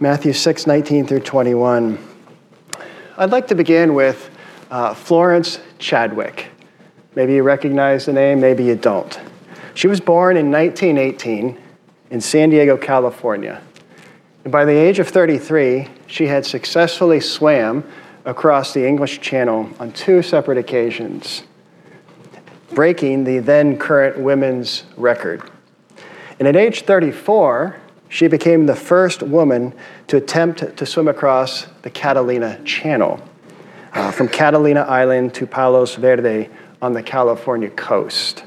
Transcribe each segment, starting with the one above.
Matthew 6, 19 through 21. I'd like to begin with uh, Florence Chadwick. Maybe you recognize the name, maybe you don't. She was born in 1918 in San Diego, California. And by the age of 33, she had successfully swam across the English Channel on two separate occasions, breaking the then current women's record. And at age 34, she became the first woman to attempt to swim across the Catalina Channel uh, from Catalina Island to Palos Verde on the California coast.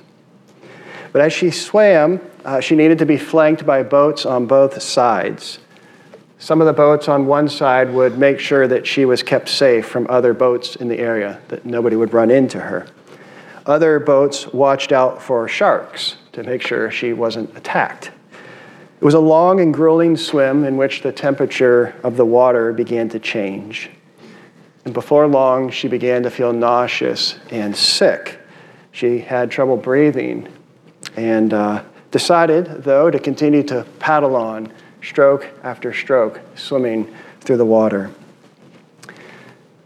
But as she swam, uh, she needed to be flanked by boats on both sides. Some of the boats on one side would make sure that she was kept safe from other boats in the area, that nobody would run into her. Other boats watched out for sharks to make sure she wasn't attacked. It was a long and grueling swim in which the temperature of the water began to change. And before long, she began to feel nauseous and sick. She had trouble breathing and uh, decided, though, to continue to paddle on, stroke after stroke, swimming through the water.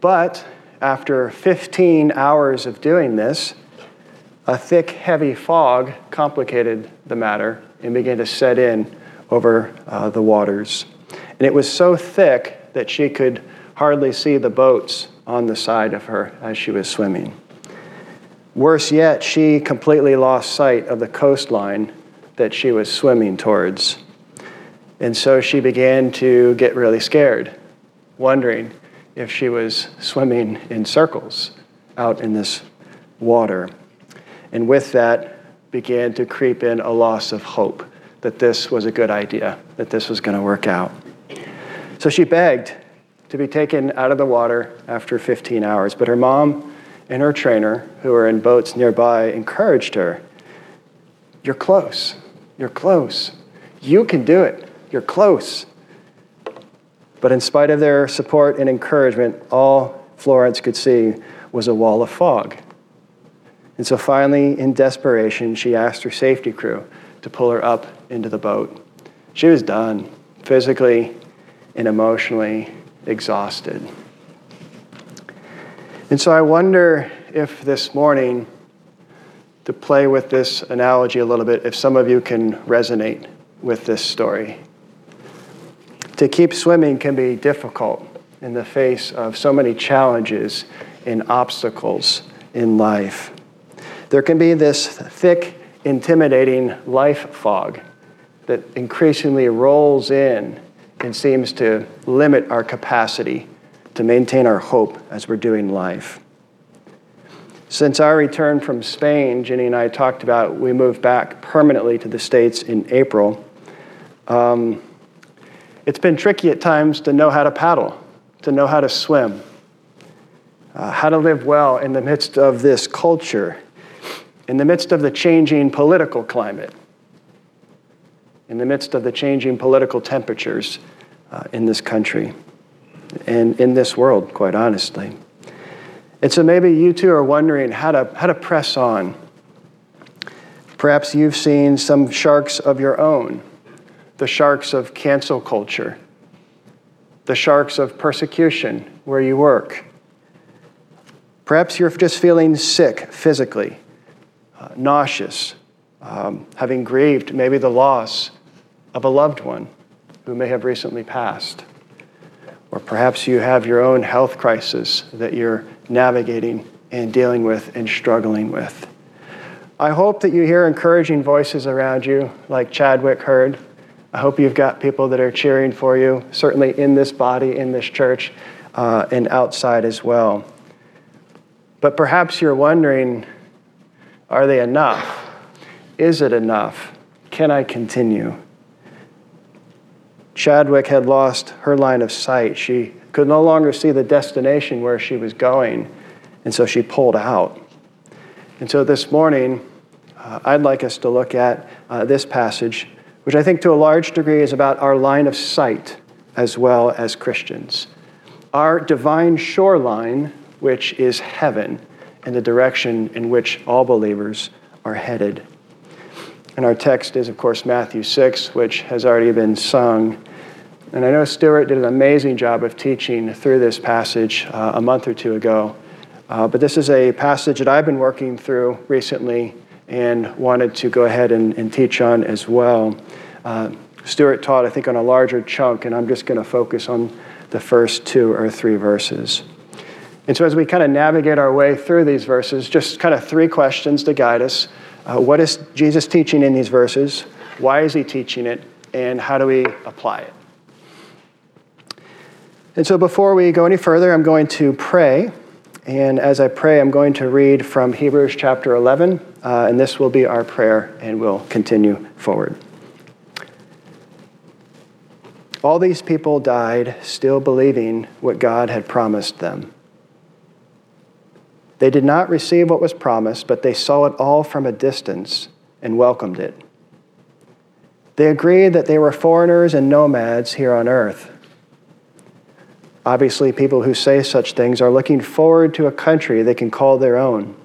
But after 15 hours of doing this, a thick, heavy fog complicated the matter and began to set in over uh, the waters. And it was so thick that she could hardly see the boats on the side of her as she was swimming. Worse yet, she completely lost sight of the coastline that she was swimming towards. And so she began to get really scared, wondering if she was swimming in circles out in this water. And with that, began to creep in a loss of hope that this was a good idea, that this was going to work out. So she begged to be taken out of the water after 15 hours, but her mom and her trainer, who were in boats nearby, encouraged her You're close. You're close. You can do it. You're close. But in spite of their support and encouragement, all Florence could see was a wall of fog. And so finally, in desperation, she asked her safety crew to pull her up into the boat. She was done, physically and emotionally exhausted. And so I wonder if this morning, to play with this analogy a little bit, if some of you can resonate with this story. To keep swimming can be difficult in the face of so many challenges and obstacles in life. There can be this thick intimidating life fog that increasingly rolls in and seems to limit our capacity to maintain our hope as we're doing life. Since our return from Spain, Ginny and I talked about we moved back permanently to the States in April. Um, it's been tricky at times to know how to paddle, to know how to swim, uh, how to live well in the midst of this culture in the midst of the changing political climate, in the midst of the changing political temperatures uh, in this country and in this world, quite honestly. And so maybe you too are wondering how to, how to press on. Perhaps you've seen some sharks of your own, the sharks of cancel culture, the sharks of persecution where you work. Perhaps you're just feeling sick physically uh, nauseous, um, having grieved maybe the loss of a loved one who may have recently passed. Or perhaps you have your own health crisis that you're navigating and dealing with and struggling with. I hope that you hear encouraging voices around you, like Chadwick heard. I hope you've got people that are cheering for you, certainly in this body, in this church, uh, and outside as well. But perhaps you're wondering are they enough? Is it enough? Can I continue? Chadwick had lost her line of sight. She could no longer see the destination where she was going, and so she pulled out. And so this morning, uh, I'd like us to look at uh, this passage, which I think to a large degree is about our line of sight as well as Christians. Our divine shoreline, which is heaven and the direction in which all believers are headed. And our text is, of course, Matthew 6, which has already been sung. And I know Stuart did an amazing job of teaching through this passage uh, a month or two ago. Uh, but this is a passage that I've been working through recently and wanted to go ahead and, and teach on as well. Uh, Stuart taught, I think, on a larger chunk, and I'm just going to focus on the first two or three verses. And so, as we kind of navigate our way through these verses, just kind of three questions to guide us. Uh, what is Jesus teaching in these verses? Why is he teaching it? And how do we apply it? And so, before we go any further, I'm going to pray. And as I pray, I'm going to read from Hebrews chapter 11, uh, and this will be our prayer, and we'll continue forward. All these people died still believing what God had promised them. They did not receive what was promised, but they saw it all from a distance and welcomed it. They agreed that they were foreigners and nomads here on earth. Obviously, people who say such things are looking forward to a country they can call their own.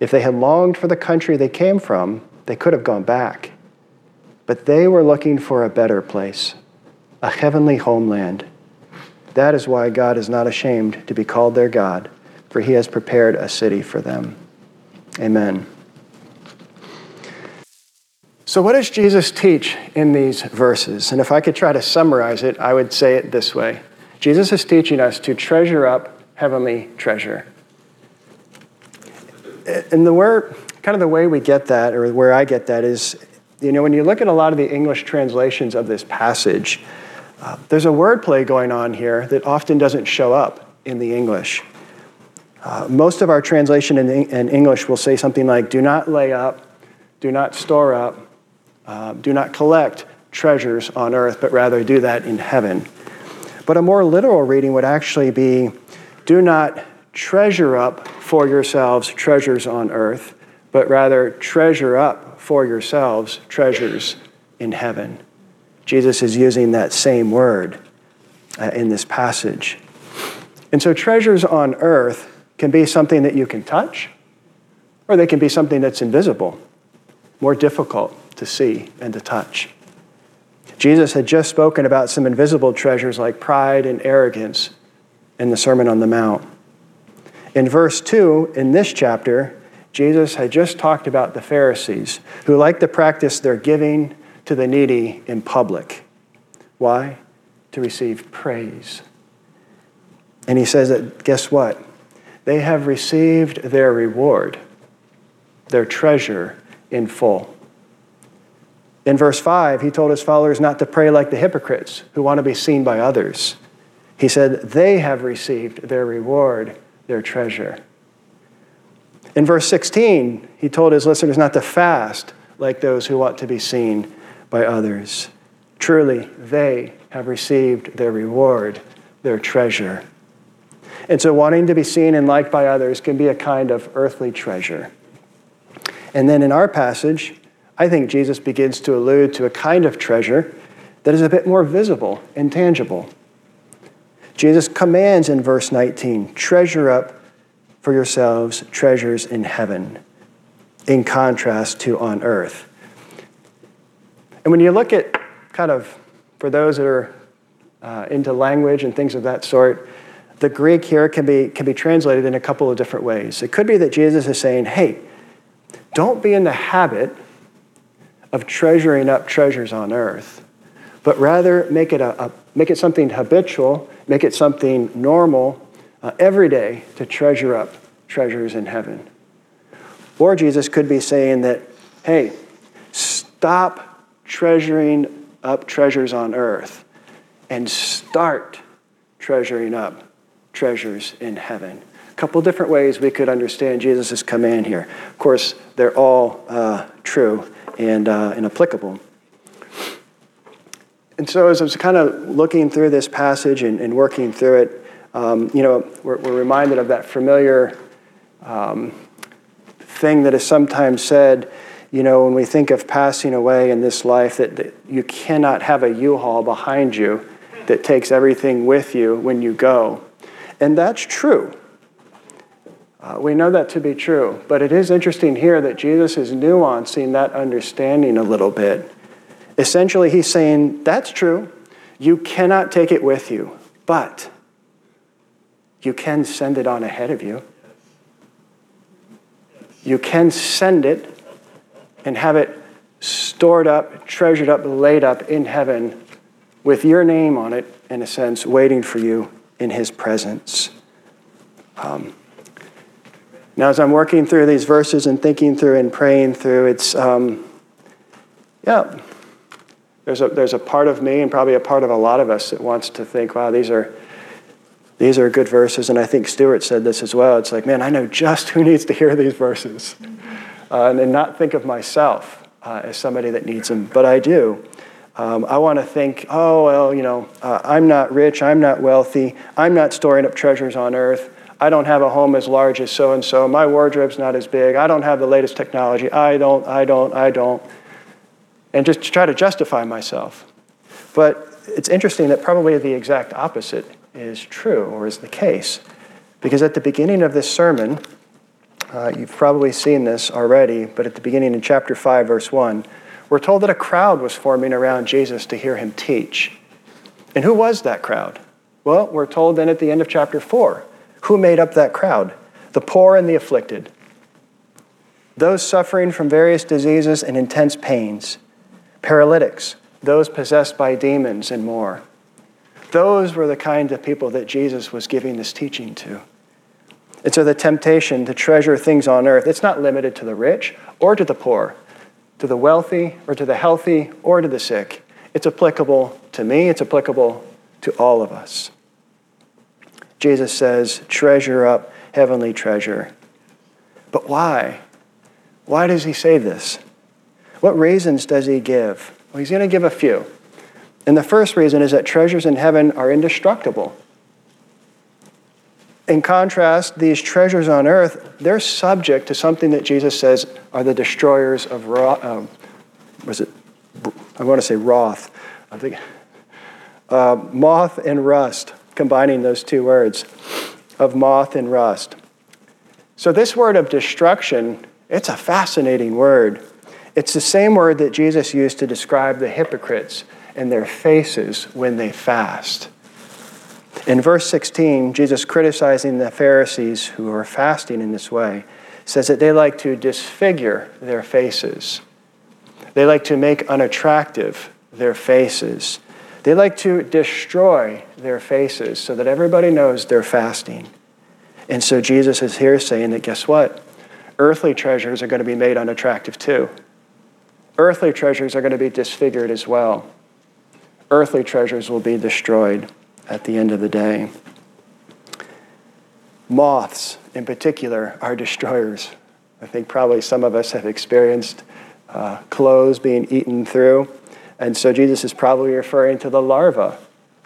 If they had longed for the country they came from, they could have gone back. But they were looking for a better place, a heavenly homeland. That is why God is not ashamed to be called their God for he has prepared a city for them. Amen. So, what does Jesus teach in these verses? And if I could try to summarize it, I would say it this way Jesus is teaching us to treasure up heavenly treasure. And the word, kind of the way we get that, or where I get that, is you know, when you look at a lot of the English translations of this passage, uh, there's a wordplay going on here that often doesn't show up in the English. Uh, most of our translation in, in, English will say something like, do not lay up, do not store up, uh, do not collect treasures on earth, but rather do that in heaven. But a more literal reading would actually be, do not treasure up for yourselves treasures on earth, but rather treasure up for yourselves treasures in heaven. Jesus is using that same word uh, in this passage. And so, treasures on earth can be something that you can touch, or they can be something that's invisible, more difficult to see and to touch. Jesus had just spoken about some invisible treasures like pride and arrogance in the Sermon on the Mount. In verse 2, in this chapter, Jesus had just talked about the Pharisees who like to practice their giving to the needy in public. Why? To receive praise. And he says that, guess what? They have received their reward, their treasure in full. In verse 5, he told his followers not to pray like the hypocrites who want to be seen by others. He said, They have received their reward, their treasure. In verse 16, he told his listeners not to fast like those who want to be seen by others. Truly, they have received their reward, their treasure. And so, wanting to be seen and liked by others can be a kind of earthly treasure. And then in our passage, I think Jesus begins to allude to a kind of treasure that is a bit more visible and tangible. Jesus commands in verse 19 treasure up for yourselves treasures in heaven, in contrast to on earth. And when you look at kind of, for those that are uh, into language and things of that sort, the Greek here can be, can be translated in a couple of different ways. It could be that Jesus is saying, hey, don't be in the habit of treasuring up treasures on earth, but rather make it, a, a make it something habitual, make it something normal uh, every day to treasure up treasures in heaven. Or Jesus could be saying that, hey, stop treasuring up treasures on earth and start treasuring up treasures in heaven. A couple different ways we could understand Jesus' command here. Of course, they're all uh, true and, uh, and applicable. And so, as I was kind of looking through this passage and, and working through it, um, you know, we're, we're, reminded of that familiar um, thing that is sometimes said, you know, when we think of passing away in this life, that, that you cannot have a U haul behind you that takes everything with you when you go. And that's true. Uh, we know that to be true. But it is interesting here that Jesus is nuancing that understanding a little bit. Essentially, he's saying, that's true. You cannot take it with you, but you can send it on ahead of you. You can send it and have it stored up, treasured up, laid up in heaven with your name on it, in a sense, waiting for you in His presence. Um, now, as I'm working through these verses and thinking through and praying through, it's, um, yeah, there's a, there's a part of me and probably a part of a lot of us that wants to think, wow, these are, these are good verses. And I think Stuart said this as well. It's like, man, I know just who needs to hear these verses. Uh, and, not think of myself uh, as somebody that needs them, but I do. Um, I want to think, oh, well, you know, uh, I'm not rich, I'm not wealthy, I'm not storing up treasures on earth. I don't have a home as large as so and so. My wardrobe's not as big. I don't have the latest technology. I don't, I don't, I don't. And just try to justify myself. But it's interesting that probably the exact opposite is true or is the case. Because at the beginning of this sermon, uh, you've probably seen this already, but at the beginning in chapter 5, verse 1, we're told that a crowd was forming around Jesus to hear him teach. And who was that crowd? Well, we're told then at the end of chapter 4 who made up that crowd? The poor and the afflicted. Those suffering from various diseases and intense pains, paralytics, those possessed by demons, and more. Those were the kind of people that Jesus was giving this teaching to. And so the temptation to treasure things on earth, it's not limited to the rich or to the poor to the wealthy or to the healthy or to the sick. It's applicable to me, it's applicable to all of us. Jesus says, treasure up heavenly treasure. But why? Why does he say this? What reasons does he give? Well, he's going to give a few. And the first reason is that treasures in heaven are indestructible. In contrast, these treasures on earth, they're subject to something that Jesus says are the destroyers of wrath. Um, was it? I want to say wrath. I think uh, moth and rust, combining those two words of moth and rust. So this word of destruction, it's a fascinating word. It's the same word that Jesus used to describe the hypocrites and their faces when they fast. In verse 16, Jesus criticizing the Pharisees who are fasting in this way says that they like to disfigure their faces. They like to make unattractive their faces. They like to destroy their faces so that everybody knows they're fasting. And so Jesus is here saying that guess what? Earthly treasures are going to be made unattractive too. Earthly treasures are going to be disfigured as well. Earthly treasures will be destroyed at the end of the day. Moths, in particular, are destroyers. I think probably some of us have experienced uh, clothes being eaten through. And so Jesus is probably referring to the larvae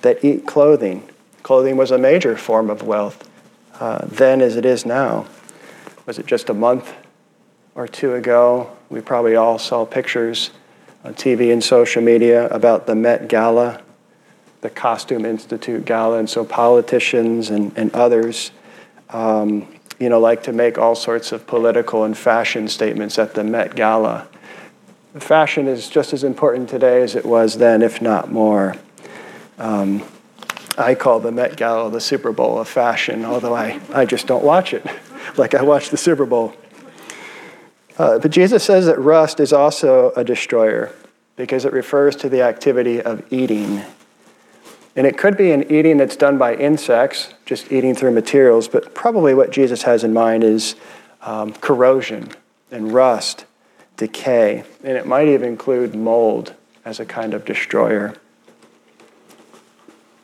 that eat clothing. Clothing was a major form of wealth uh, then as it is now. Was it just a month or two ago? We probably all saw pictures on TV and social media about the Met Gala the Costume Institute Gala, and so politicians and, and others, um, you know, like to make all sorts of political and fashion statements at the Met Gala. Fashion is just as important today as it was then, if not more. Um, I call the Met Gala the Super Bowl of fashion, although I, I just don't watch it like I watch the Super Bowl. Uh, but Jesus says that rust is also a destroyer because it refers to the activity of eating. And it could be an eating that's done by insects, just eating through materials, but probably what Jesus has in mind is um, corrosion and rust, decay, and it might even include mold as a kind of destroyer.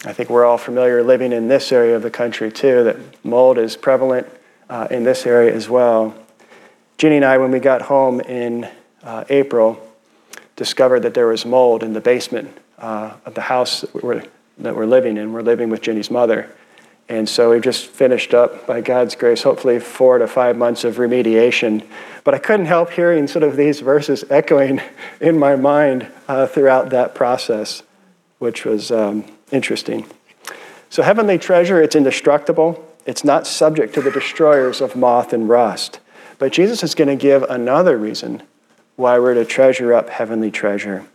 I think we're all familiar living in this area of the country too, that mold is prevalent uh, in this area as well. Ginny and I, when we got home in uh, April, discovered that there was mold in the basement uh, of the house that we were that we're living in. We're living with Jenny's mother. And so we've just finished up, by God's grace, hopefully four to five months of remediation. But I couldn't help hearing sort of these verses echoing in my mind uh, throughout that process, which was um, interesting. So, heavenly treasure, it's indestructible. It's not subject to the destroyers of moth and rust. But Jesus is going to give another reason why we're to treasure up heavenly treasure.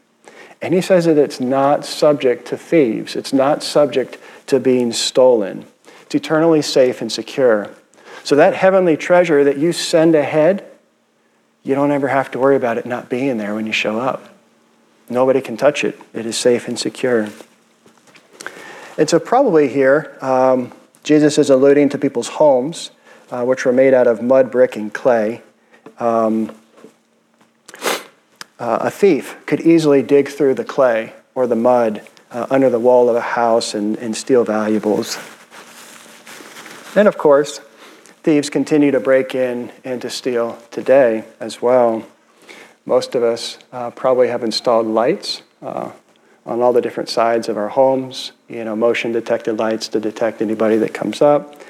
And he says that it's not subject to thieves, it's not subject to being stolen. It's eternally safe and secure. So that heavenly treasure that you send ahead, you don't ever have to worry about it not being there when you show up. Nobody can touch it, it is safe and secure. And so, probably here, um, Jesus is alluding to people's homes, uh, which were made out of mud, brick, and clay. Um, uh, a thief could easily dig through the clay or the mud uh, under the wall of a house and, and steal valuables. And of course, thieves continue to break in and to steal today as well. Most of us uh, probably have installed lights uh, on all the different sides of our homes, you know, motion detected lights to detect anybody that comes up.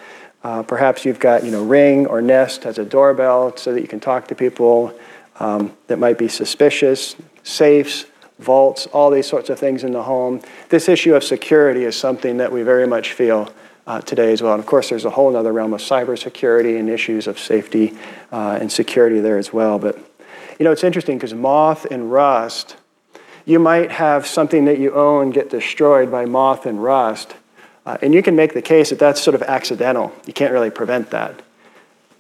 Uh, perhaps you've got, you know, Ring or Nest as a doorbell so that you can talk to people um, that might be suspicious, safes, vaults, all these sorts of things in the home. This issue of security is something that we very much feel uh, today as well. And of course, there's a whole other realm of cybersecurity and issues of safety uh, and security there as well. But you know, it's interesting because moth and rust, you might have something that you own get destroyed by moth and rust. Uh, and you can make the case that that's sort of accidental. You can't really prevent that.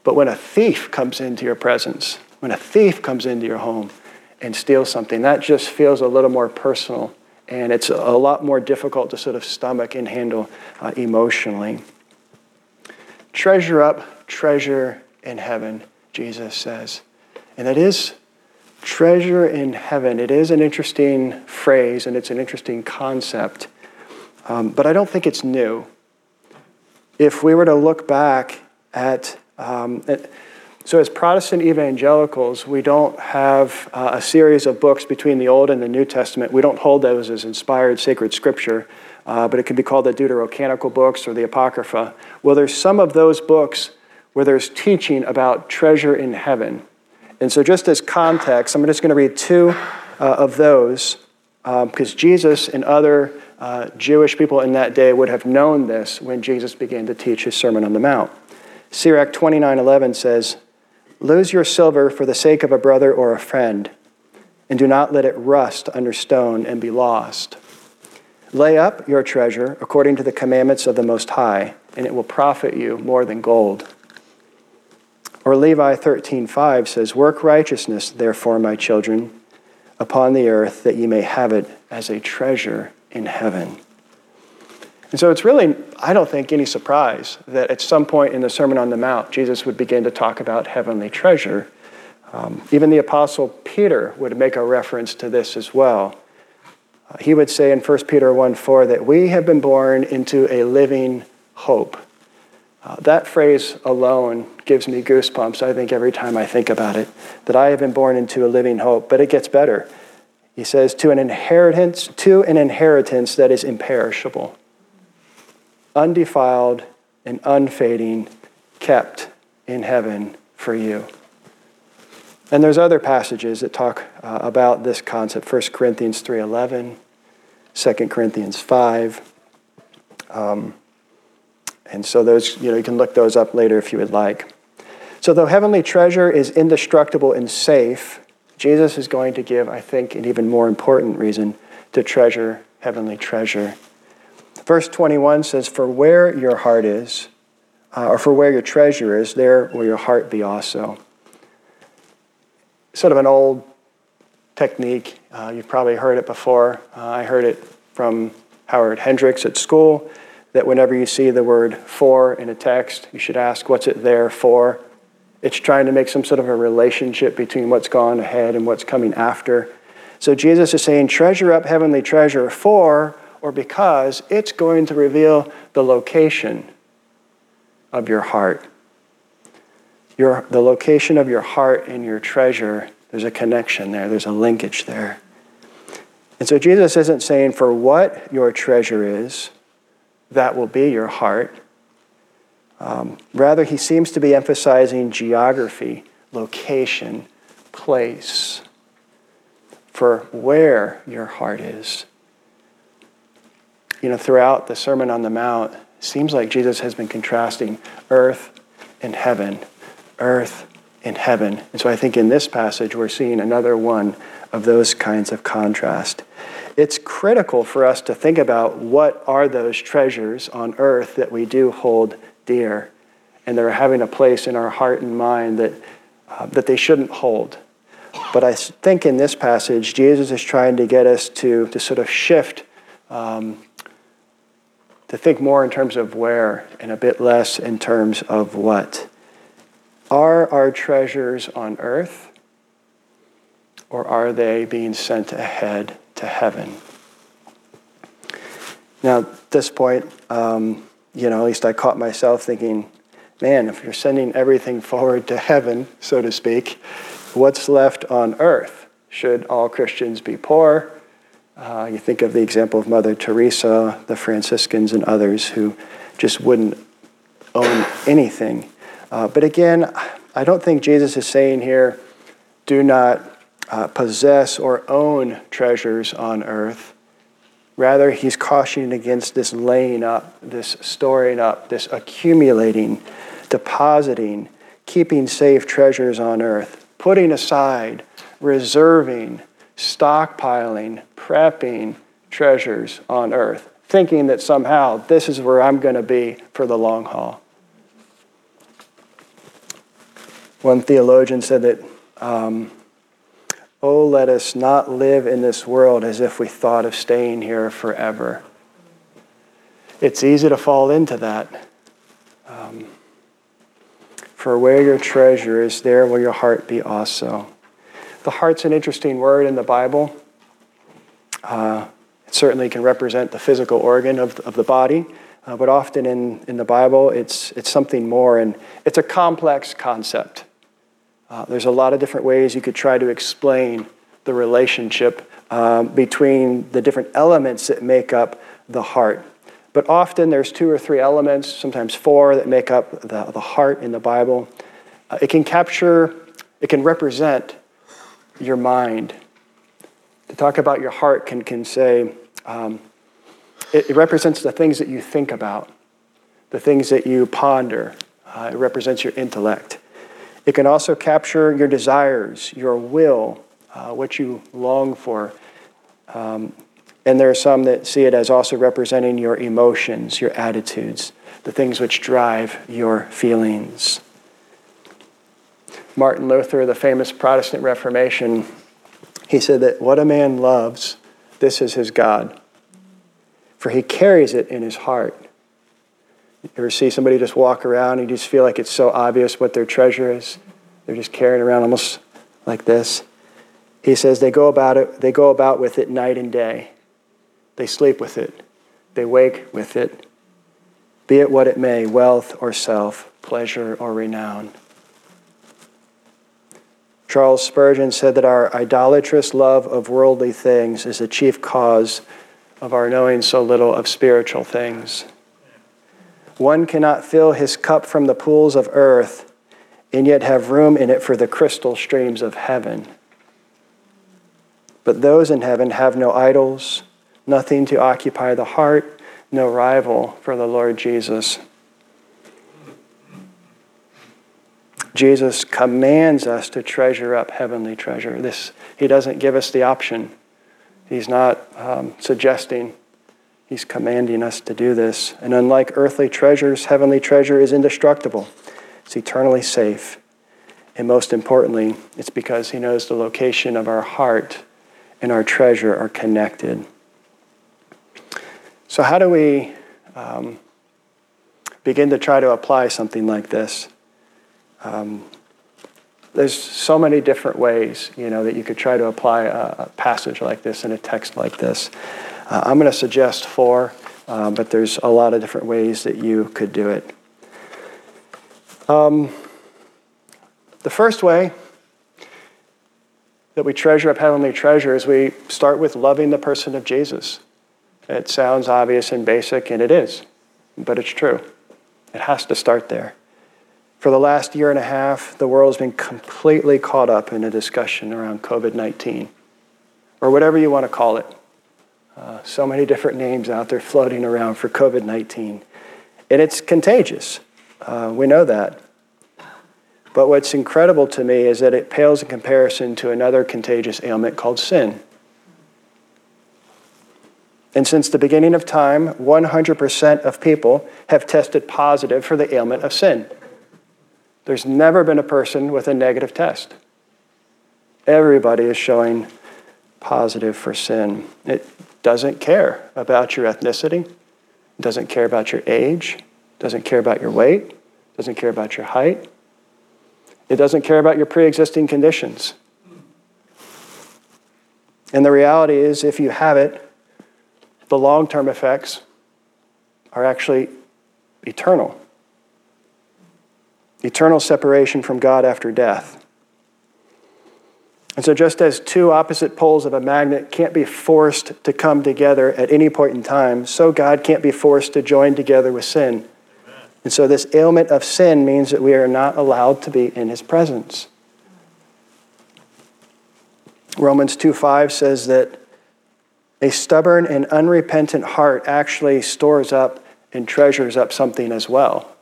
But when a thief comes into your presence, when a thief comes into your home and steals something, that just feels a little more personal. And it's a lot more difficult to sort of stomach and handle uh, emotionally. Treasure up, treasure in heaven, Jesus says. And that is treasure in heaven. It is an interesting phrase and it's an interesting concept, um, but I don't think it's new. If we were to look back at, um, at so, as Protestant evangelicals, we don't have uh, a series of books between the Old and the New Testament. We don't hold those as inspired sacred scripture, uh, but it could be called the Deuterocanonical books or the Apocrypha. Well, there's some of those books where there's teaching about treasure in heaven. And so, just as context, I'm just going to read two uh, of those because um, Jesus and other uh, Jewish people in that day would have known this when Jesus began to teach his Sermon on the Mount. Sirach 29:11 says, Lose your silver for the sake of a brother or a friend, and do not let it rust under stone and be lost. Lay up your treasure according to the commandments of the Most High, and it will profit you more than gold. Or Levi 13:5 says, "Work righteousness, therefore, my children, upon the earth, that ye may have it as a treasure in heaven." And so it's really, I don't think, any surprise that at some point in the Sermon on the Mount, Jesus would begin to talk about heavenly treasure. Um, even the Apostle Peter would make a reference to this as well. Uh, he would say in 1 Peter 1 4 that we have been born into a living hope. Uh, that phrase alone gives me goosebumps, I think, every time I think about it, that I have been born into a living hope. But it gets better. He says, to an inheritance, to an inheritance that is imperishable undefiled and unfading, kept in heaven for you. And there's other passages that talk uh, about this concept 1 Corinthians 3.11, 2 Corinthians 5. Um, and so those, you know, you can look those up later if you would like. So though heavenly treasure is indestructible and safe, Jesus is going to give, I think, an even more important reason to treasure heavenly treasure. Verse 21 says, For where your heart is, uh, or for where your treasure is, there will your heart be also. Sort of an old technique. Uh, you've probably heard it before. Uh, I heard it from Howard Hendricks at school that whenever you see the word for in a text, you should ask, What's it there for? It's trying to make some sort of a relationship between what's gone ahead and what's coming after. So Jesus is saying, Treasure up heavenly treasure for or because it's going to reveal the location of your heart. Your, the location of your heart and your treasure, there's a connection there, there's a linkage there. And so Jesus isn't saying for what your treasure is, that will be your heart. Um, rather, he seems to be emphasizing geography, location, place, for where your heart is you know, throughout the Sermon on the Mount, seems like Jesus has been contrasting earth and heaven, earth and heaven. And so I think in this passage, we're seeing another one of those kinds of contrast. it's critical for us to think about what are those treasures on earth that we do hold dear and they're having a place in our heart and mind that, uh, that they shouldn't hold. But I think in this passage, Jesus is trying to get us to, to sort of shift, um, to think more in terms of where and a bit less in terms of what. Are our treasures on earth or are they being sent ahead to heaven? Now, at this point, um, you know, at least I caught myself thinking, man, if you're sending everything forward to heaven, so to speak, what's left on earth? Should all Christians be poor? Uh, you think of the example of Mother Teresa, the Franciscans, and others who just wouldn't own anything. Uh, but again, I don't think Jesus is saying here, do not uh, possess or own treasures on earth. Rather, he's cautioning against this laying up, this storing up, this accumulating, depositing, keeping safe treasures on earth, putting aside, reserving, stockpiling, prepping treasures on earth, thinking that somehow this is where I'm going to be for the long haul. One theologian said that, um, Oh, let us not live in this world as if we thought of staying here forever. It's easy to fall into that. Um, for where your treasure is, there will your heart be also. The heart's an interesting word in the Bible. Uh, it certainly can represent the physical organ of, of the body, uh, but often in, in the Bible, it's, it's something more, and it's a complex concept. Uh, there's a lot of different ways you could try to explain the relationship um, between the different elements that make up the heart. But often there's two or three elements, sometimes four, that make up the, the heart in the Bible. Uh, it can capture, it can represent your mind. To talk about your heart can, can say, um, it, it, represents the things that you think about, the things that you ponder. Uh, it represents your intellect. It can also capture your desires, your will, uh, what you long for. Um, and there are some that see it as also representing your emotions, your attitudes, the things which drive your feelings. Martin Luther, the famous Protestant Reformation, he said that what a man loves, this is his God, for he carries it in his heart. You ever see somebody just walk around and you just feel like it's so obvious what their treasure is? They're just carrying around almost like this. He says they go about it, they go about with it night and day. They sleep with it. They wake with it. Be it what it may, wealth or self, pleasure or renown. Charles Spurgeon said that our idolatrous love of worldly things is the chief cause of our knowing so little of spiritual things. One cannot fill his cup from the pools of earth and yet have room in it for the crystal streams of heaven. But those in heaven have no idols, nothing to occupy the heart, no rival for the Lord Jesus. Jesus commands us to treasure up heavenly treasure. This, he doesn't give us the option. He's not um, suggesting He's commanding us to do this. And unlike earthly treasures, heavenly treasure is indestructible, it's eternally safe. And most importantly, it's because He knows the location of our heart and our treasure are connected. So, how do we um, begin to try to apply something like this? Um, there's so many different ways, you know, that you could try to apply a, passage like this in a text like this. Uh, I'm going to suggest four, uh, but there's a lot of different ways that you could do it. Um, the first way that we treasure up heavenly treasure is we start with loving the person of Jesus. It sounds obvious and basic, and it is, but it's true. It has to start there. For the last year and a half, the world has been completely caught up in a discussion around COVID 19, or whatever you want to call it. Uh, so many different names out there floating around for COVID 19. And it's contagious. Uh, we know that. But what's incredible to me is that it pales in comparison to another contagious ailment called sin. And since the beginning of time, 100% of people have tested positive for the ailment of sin. There's never been a person with a negative test. Everybody is showing positive for sin. It doesn't care about your ethnicity, doesn't care about your age, doesn't care about your weight, doesn't care about your height. It doesn't care about your pre existing conditions. And the reality is, if you have it, the long term effects are actually eternal eternal separation from God after death. And so, just as two opposite poles of a magnet can't be forced to come together at any point in time, so God can't be forced to join together with sin. Amen. And so, this ailment of sin means that we are not allowed to be in His presence. Romans 2 5 says that a stubborn and unrepentant heart actually stores up and treasures up something as well.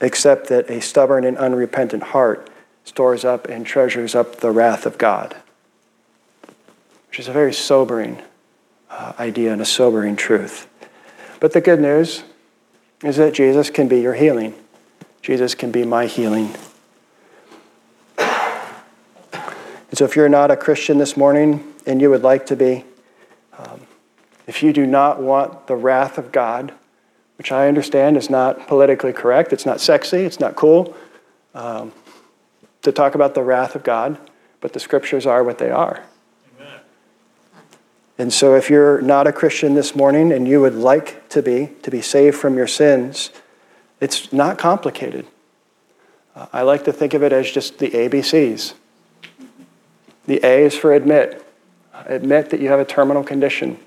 Except that a stubborn and unrepentant heart stores up and treasures up the wrath of God, which is a very sobering uh, idea and a sobering truth. But the good news is that Jesus can be your healing. Jesus can be my healing. And so, if you're not a Christian this morning and you would like to be, um, if you do not want the wrath of God, which I understand is not politically correct, it's not sexy, it's not cool, um, to talk about the wrath of God, but the scriptures are what they are. Amen. And so, if you're not a Christian this morning and you would like to be, to be saved from your sins, it's not complicated. Uh, I like to think of it as just the ABCs. The A is for admit. Admit that you have a terminal condition.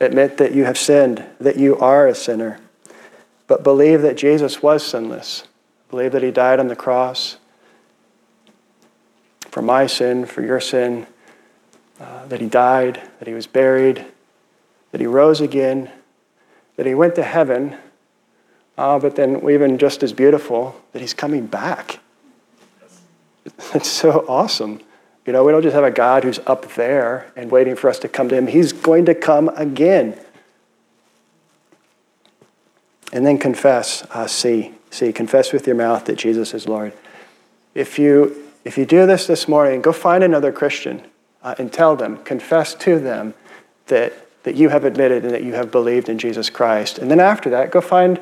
Admit that you have sinned, that you are a sinner. But believe that Jesus was sinless. Believe that he died on the cross for my sin, for your sin, uh, that he died, that he was buried, that he rose again, that he went to heaven, uh, but then even just as beautiful, that he's coming back. It's so awesome. You know, we don't just have a God who's up there and waiting for us to come to him. He's going to come again. And then confess, uh, see, see, confess with your mouth that Jesus is Lord. If you if you do this this morning, go find another Christian uh, and tell them, confess to them that, that you have admitted and that you have believed in Jesus Christ. And then after that, go find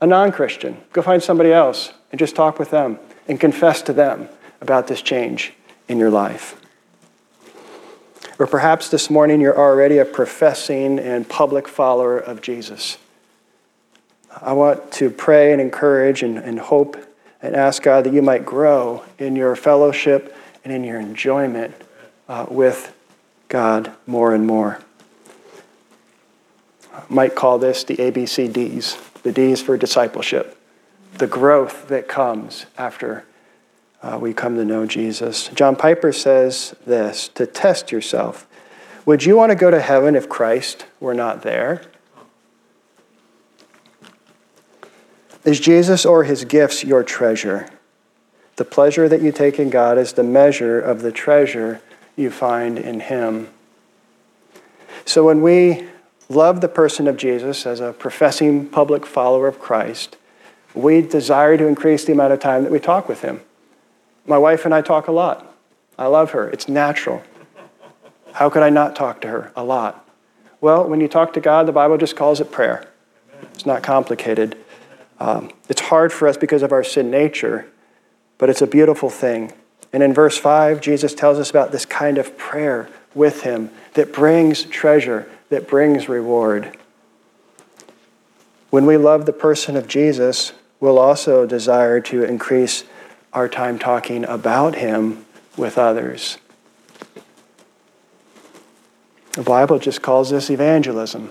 a non Christian. Go find somebody else and just talk with them and confess to them about this change in your life. Or perhaps this morning you're already a professing and public follower of Jesus. I want to pray and encourage and, and hope and ask God that you might grow in your fellowship and in your enjoyment uh, with God more and more. I might call this the ABCDs, the D's for discipleship, the growth that comes after uh, we come to know Jesus. John Piper says this to test yourself. Would you want to go to heaven if Christ were not there? Is Jesus or his gifts your treasure? The pleasure that you take in God is the measure of the treasure you find in him. So when we love the person of Jesus as a professing public follower of Christ, we desire to increase the amount of time that we talk with him. My wife and I talk a lot. I love her. It's natural. How could I not talk to her a lot? Well, when you talk to God, the Bible just calls it prayer. It's not complicated. Um, it's hard for us because of our sin nature, but it's a beautiful thing. And in verse 5, Jesus tells us about this kind of prayer with Him that brings treasure, that brings reward. When we love the person of Jesus, we'll also desire to increase our time talking about Him with others. The Bible just calls this evangelism.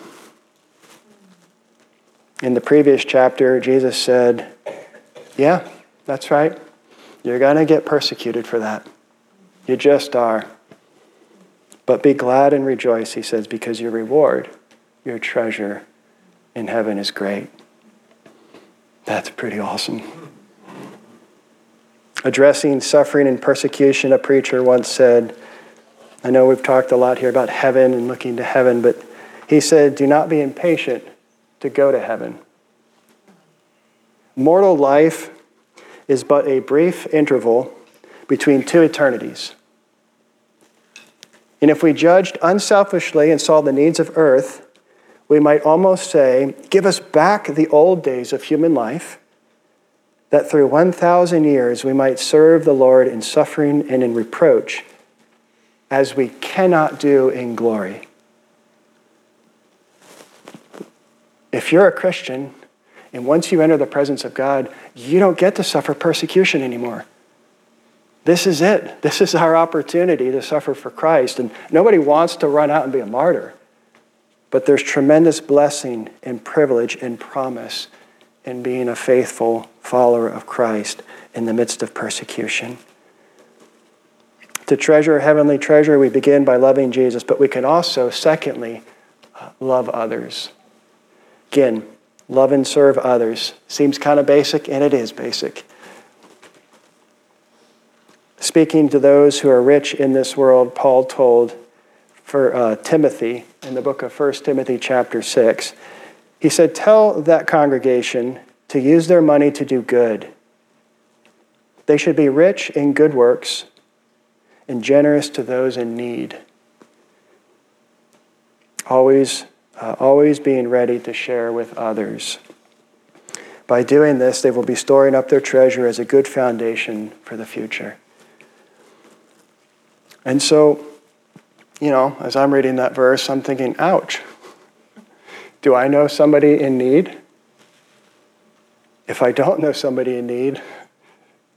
In the previous chapter, Jesus said, Yeah, that's right. You're going to get persecuted for that. You just are. But be glad and rejoice, he says, because your reward, your treasure in heaven is great. That's pretty awesome. Addressing suffering and persecution, a preacher once said, I know we've talked a lot here about heaven and looking to heaven, but he said, Do not be impatient to go to heaven. Mortal life is but a brief interval between two eternities. And if we judged unselfishly and saw the needs of earth, we might almost say, Give us back the old days of human life, that through 1,000 years we might serve the Lord in suffering and in reproach, as we cannot do in glory. If you're a Christian, and once you enter the presence of God, you don't get to suffer persecution anymore. This is it. This is our opportunity to suffer for Christ. And nobody wants to run out and be a martyr. But there's tremendous blessing and privilege and promise in being a faithful follower of Christ in the midst of persecution. To treasure heavenly treasure, we begin by loving Jesus, but we can also, secondly, uh, love others. Again, love and serve others. Seems kind of basic, and it is basic. Speaking to those who are rich in this world, Paul told for uh, Timothy in the book of 1 Timothy chapter 6, he said, Tell that congregation to use their money to do good. They should be rich in good works and generous to those in need. Always uh, always being ready to share with others. By doing this, they will be storing up their treasure as a good foundation for the future. And so, you know, as I'm reading that verse, I'm thinking, ouch. Do I know somebody in need? If I don't know somebody in need,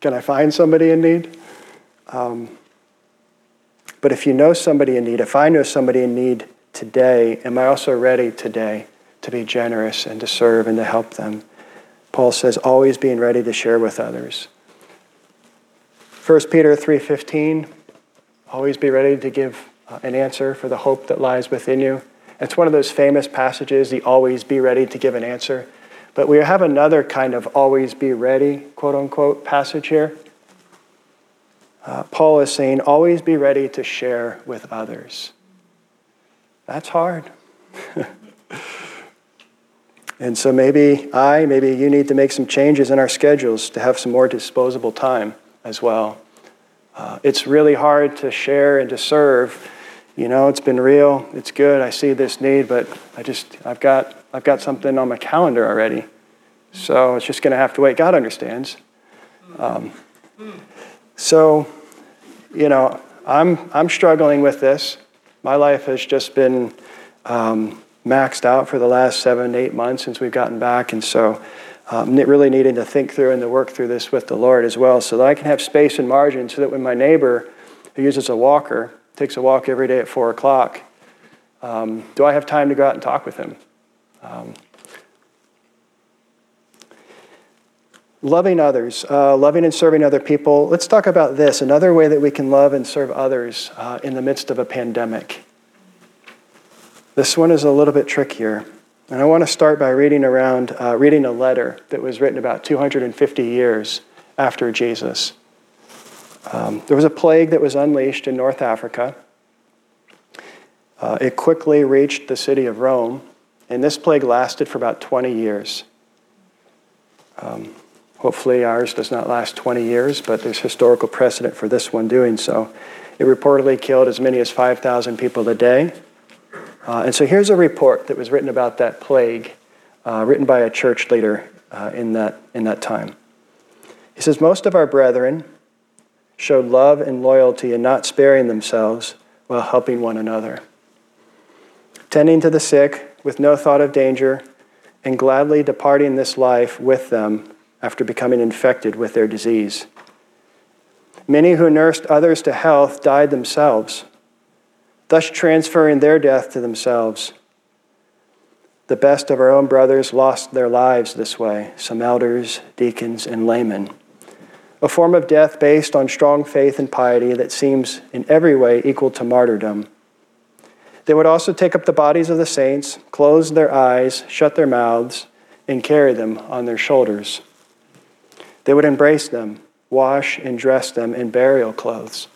can I find somebody in need? Um, but if you know somebody in need, if I know somebody in need, today, am I also ready today to be generous and to serve and to help them? Paul says, always being ready to share with others. 1 Peter 3:15, always be ready to give uh, an answer for the hope that lies within you. It's one of those famous passages, the always be ready to give an answer. But we have another kind of always be ready, quote unquote, passage here. Uh, Paul is saying, always be ready to share with others. That's hard. and so maybe I, maybe you need to make some changes in our schedules to have some more disposable time as well. Uh, it's really hard to share and to serve. You know, it's been real. It's good. I see this need, but I just I've got I've got something on my calendar already. So it's just going to have to wait. God understands. Um, so, you know, I'm I'm struggling with this my life has just been um, maxed out for the last seven, eight months since we've gotten back. And so, um, really needing to think through and to work through this with the Lord as well so that I can have space and margin so that when my neighbor who uses a walker takes a walk every day at four o'clock, um, do I have time to go out and talk with him? Um, Loving others, uh, loving and serving other people. Let's talk about this another way that we can love and serve others uh, in the midst of a pandemic. This one is a little bit trickier. And I want to start by reading around, uh, reading a letter that was written about 250 years after Jesus. Um, there was a plague that was unleashed in North Africa. Uh, it quickly reached the city of Rome, and this plague lasted for about 20 years. Um, Hopefully, ours does not last 20 years, but there's historical precedent for this one doing so. It reportedly killed as many as 5,000 people a day. Uh, and so here's a report that was written about that plague, uh, written by a church leader uh, in, that, in that time. He says, Most of our brethren showed love and loyalty in not sparing themselves while helping one another, tending to the sick with no thought of danger, and gladly departing this life with them after becoming infected with their disease. Many who nursed others to health died themselves, thus transferring their death to themselves. The best of our own brothers lost their lives this way some elders, deacons, and laymen. A form of death based on strong faith and piety that seems in every way equal to martyrdom. They would also take up the bodies of the saints, close their eyes, shut their mouths, and carry them on their shoulders. They would embrace them, wash and dress them in burial clothes.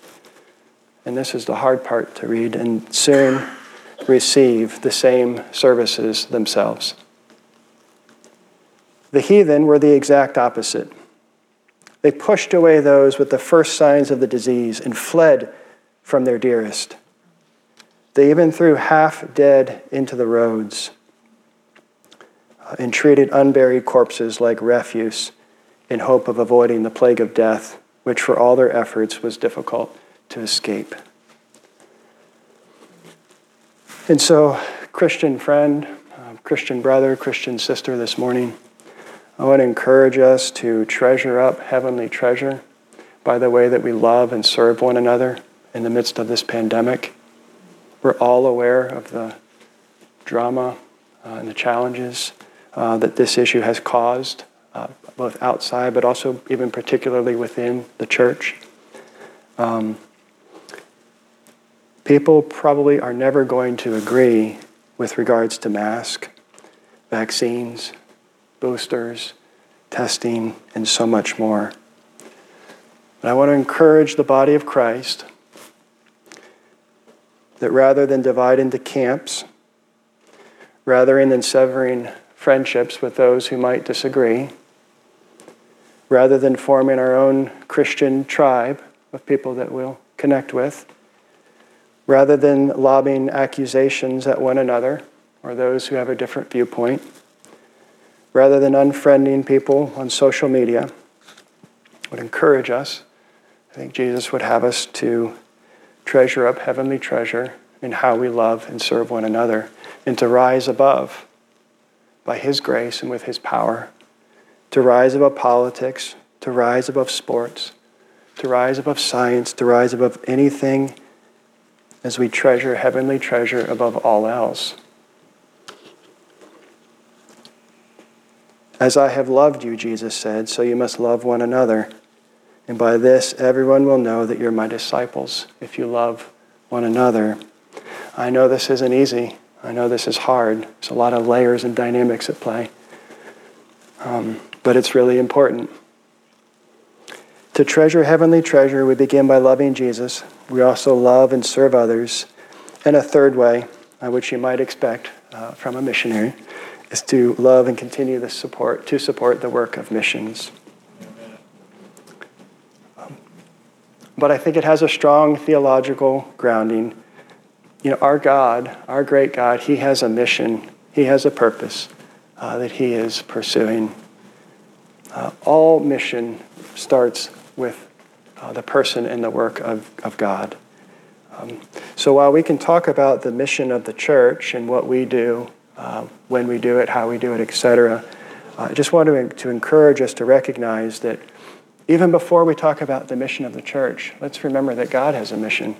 and this is the hard part to read, and soon receive the same services themselves. The heathen were the exact opposite. They pushed away those with the first signs of the disease and fled from their dearest. They even threw half dead into the roads and treated unburied corpses like refuse in hope of avoiding the plague of death, which for all their efforts was difficult to escape. And so, Christian friend, uh, Christian brother, Christian sister, this morning, I want to encourage us to treasure up heavenly treasure by the way that we love and serve one another in the midst of this pandemic. We're all aware of the drama uh, and the challenges uh, that this issue has caused, uh, both outside but also even particularly within the church. Um, people probably are never going to agree with regards to mask, vaccines, boosters, testing, and so much more. But I want to encourage the body of Christ that rather than divide into camps, rather than severing friendships with those who might disagree, rather than forming our own Christian tribe of people that we'll connect with, rather than lobbing accusations at one another or those who have a different viewpoint, rather than unfriending people on social media, would encourage us. I think Jesus would have us to treasure up heavenly treasure in how we love and serve one another, and to rise above by His grace and with His power, to rise above politics, to rise above sports, to rise above science, to rise above anything as we treasure heavenly treasure above all else. As I have loved you, Jesus said, so you must love one another. And by this, everyone will know that you're my disciples if you love one another. I know this isn't easy. I know this is hard. There's a lot of layers and dynamics at play. Um, but it's really important. To treasure heavenly treasure, we begin by loving Jesus. We also love and serve others. And a third way, uh, which you might expect uh, from a missionary, is to love and continue the support to support the work of missions. Um, but I think it has a strong theological grounding. You know, our God, our great God, He has a mission, He has a purpose uh, that He is pursuing. Uh, all mission starts with uh, the person and the work of, of God. Um, so while we can talk about the mission of the church and what we do uh, when we do it, how we do it, etc. Uh, I just want to, to encourage us to recognize that even before we talk about the mission of the church, let's remember that God has a mission.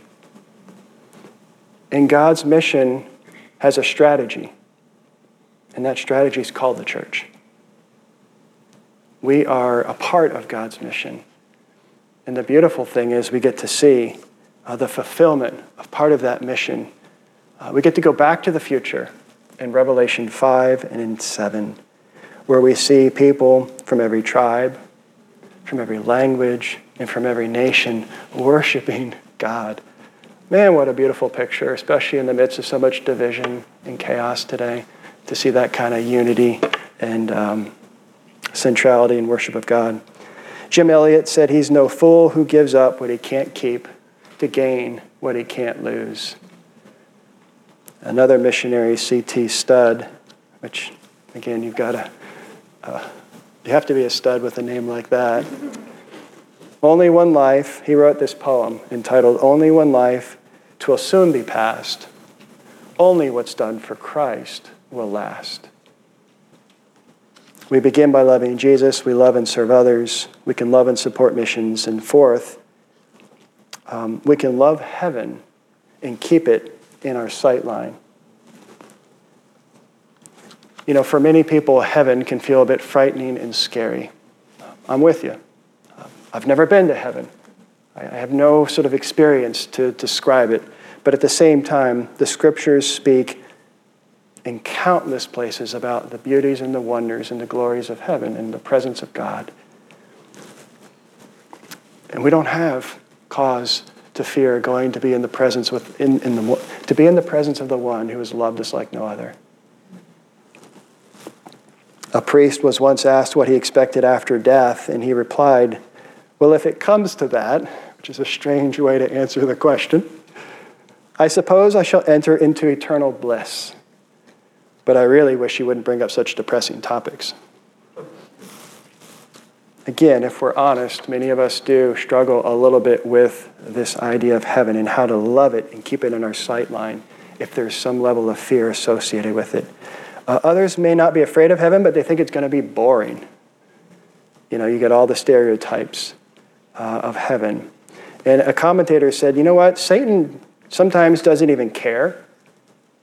And God's mission has a strategy, and that strategy is called the church. We are a part of God's mission. And the beautiful thing is we get to see uh, the fulfillment of part of that mission. Uh, we get to go back to the future in Revelation 5 and in 7, where we see people from every tribe, from every language, and from every nation worshiping God. Man, what a beautiful picture, especially in the midst of so much division and chaos today, to see that kind of unity and um, centrality and worship of God. Jim Elliot said he's no fool who gives up what he can't keep to gain what he can't lose another missionary, C.T. Studd, which, again, you've got to, uh, you have to be a stud with a name like that. Only one life, he wrote this poem entitled Only One Life, Twill Soon Be Past. Only what's done for Christ will last. We begin by loving Jesus. We love and serve others. We can love and support missions. And fourth, um, we can love heaven and keep it in our sight line. You know, for many people, heaven can feel a bit frightening and scary. I'm with you. I've never been to heaven. I have no sort of experience to describe it. But at the same time, the scriptures speak in countless places about the beauties and the wonders and the glories of heaven and the presence of God. And we don't have cause to fear going to be in the presence with in, in the to be in the presence of the one who has loved us like no other. A priest was once asked what he expected after death, and he replied, Well, if it comes to that, which is a strange way to answer the question, I suppose I shall enter into eternal bliss. But I really wish you wouldn't bring up such depressing topics. Again, if we're honest, many of us do struggle a little bit with this idea of heaven and how to love it and keep it in our sight line if there's some level of fear associated with it. Uh, others may not be afraid of heaven, but they think it's going to be boring. You know, you get all the stereotypes uh, of heaven. And a commentator said, you know what? Satan sometimes doesn't even care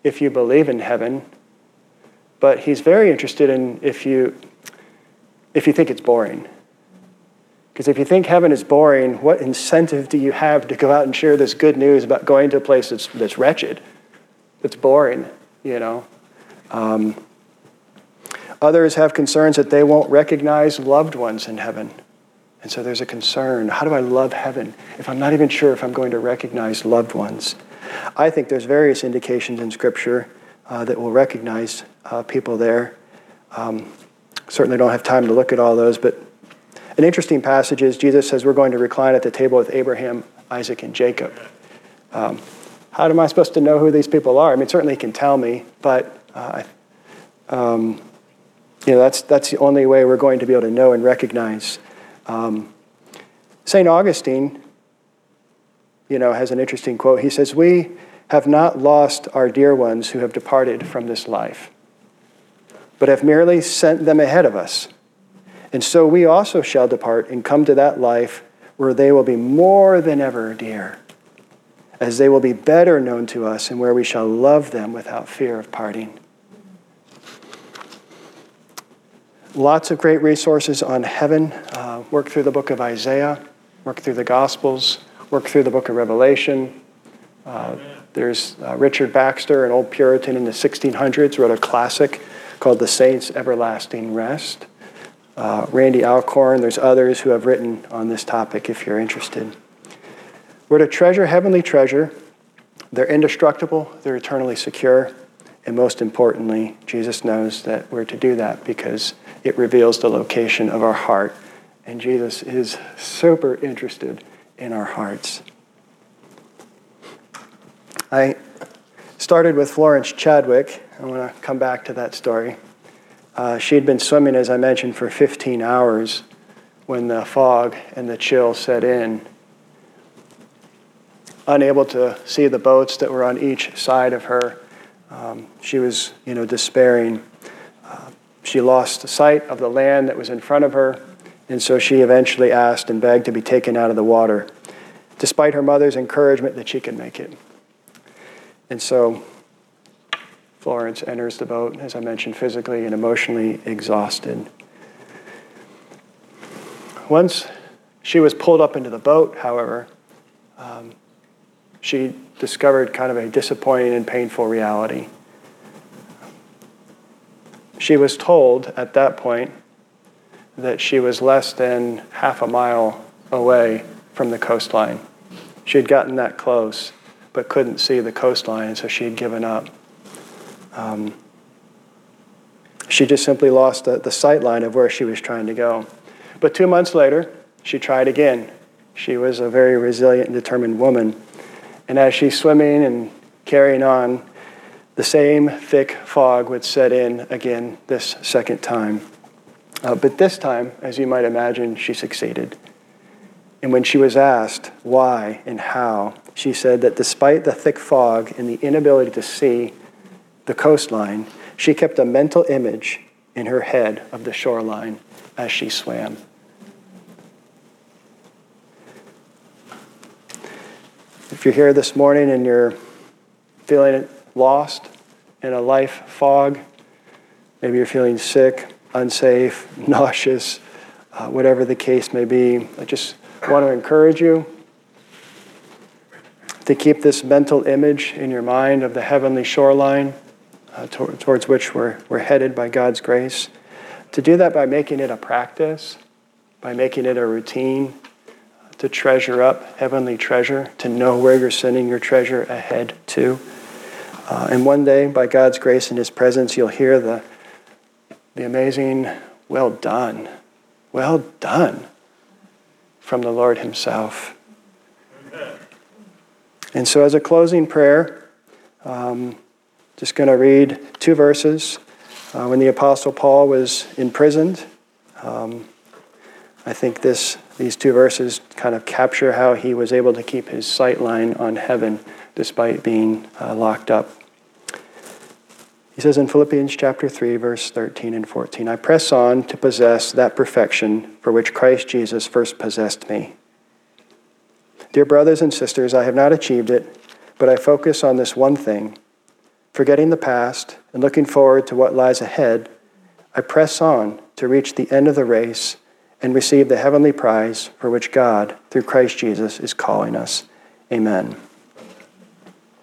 if you believe in heaven, but he's very interested in if you, if you think it's boring. Because if you think heaven is boring, what incentive do you have to go out and share this good news about going to a place that's, that's wretched, that's boring, you know? Um, others have concerns that they won't recognize loved ones in heaven. And so there's a concern. How do I love heaven if I'm not even sure if I'm going to recognize loved ones? I think there's various indications in Scripture uh, that will recognize uh, people there. Um, certainly don't have time to look at all those, but an interesting passage is Jesus says we're going to recline at the table with Abraham, Isaac, and Jacob. Um, how am I supposed to know who these people are? I mean, certainly he can tell me, but uh, um, you know, that's, that's the only way we're going to be able to know and recognize. Um, St. Augustine, you know, has an interesting quote. He says, We have not lost our dear ones who have departed from this life, but have merely sent them ahead of us and so we also shall depart and come to that life where they will be more than ever dear, as they will be better known to us, and where we shall love them without fear of parting. Lots of great resources on heaven. Uh, work through the book of Isaiah, work through the Gospels, work through the book of Revelation. Uh, there's uh, Richard Baxter, an old Puritan in the 1600s, wrote a classic called The Saints' Everlasting Rest uh, Randy Alcorn. There's others who have written on this topic if you're interested. We're to treasure heavenly treasure. They're indestructible, they're eternally secure, and most importantly, Jesus knows that we're to do that because it reveals the location of our heart. And Jesus is super interested in our hearts. I started with Florence Chadwick. I want to come back to that story. Uh, she had been swimming, as I mentioned, for 15 hours when the fog and the chill set in. Unable to see the boats that were on each side of her, um, she was, you know, despairing. Uh, she lost sight of the land that was in front of her, and so she eventually asked and begged to be taken out of the water, despite her mother's encouragement that she could make it. And so Florence enters the boat, as I mentioned, physically and emotionally exhausted. Once she was pulled up into the boat, however, um, she discovered kind of a disappointing and painful reality. She was told at that point that she was less than half a mile away from the coastline. She had gotten that close, but couldn't see the coastline, so she had given up. Um, she just simply lost the, the sight line of where she was trying to go. But two months later, she tried again. She was a very resilient and determined woman. And as she's swimming and carrying on, the same thick fog would set in again this second time. Uh, but this time, as you might imagine, she succeeded. And when she was asked why and how, she said that despite the thick fog and the inability to see, the coastline, she kept a mental image in her head of the shoreline as she swam. If you're here this morning and you're feeling lost in a life fog, maybe you're feeling sick, unsafe, nauseous, uh, whatever the case may be, I just want to encourage you to keep this mental image in your mind of the heavenly shoreline uh, to- towards which we're, we're headed by God's grace. To do that by making it a practice, by making it a routine, to treasure up heavenly treasure, to know where you're sending your treasure ahead to. Uh, and one day, by God's grace and His presence, you'll hear the, the amazing, well done, well done from the Lord Himself. And so, as a closing prayer, um, just going to read two verses. Uh, when the Apostle Paul was imprisoned, um, I think this, these two verses kind of capture how he was able to keep his sight line on heaven despite being uh, locked up. He says in Philippians chapter 3, verse 13 and 14, I press on to possess that perfection for which Christ Jesus first possessed me. Dear brothers and sisters, I have not achieved it, but I focus on this one thing. Forgetting the past and looking forward to what lies ahead, I press on to reach the end of the race and receive the heavenly prize for which God, through Christ Jesus, is calling us. Amen.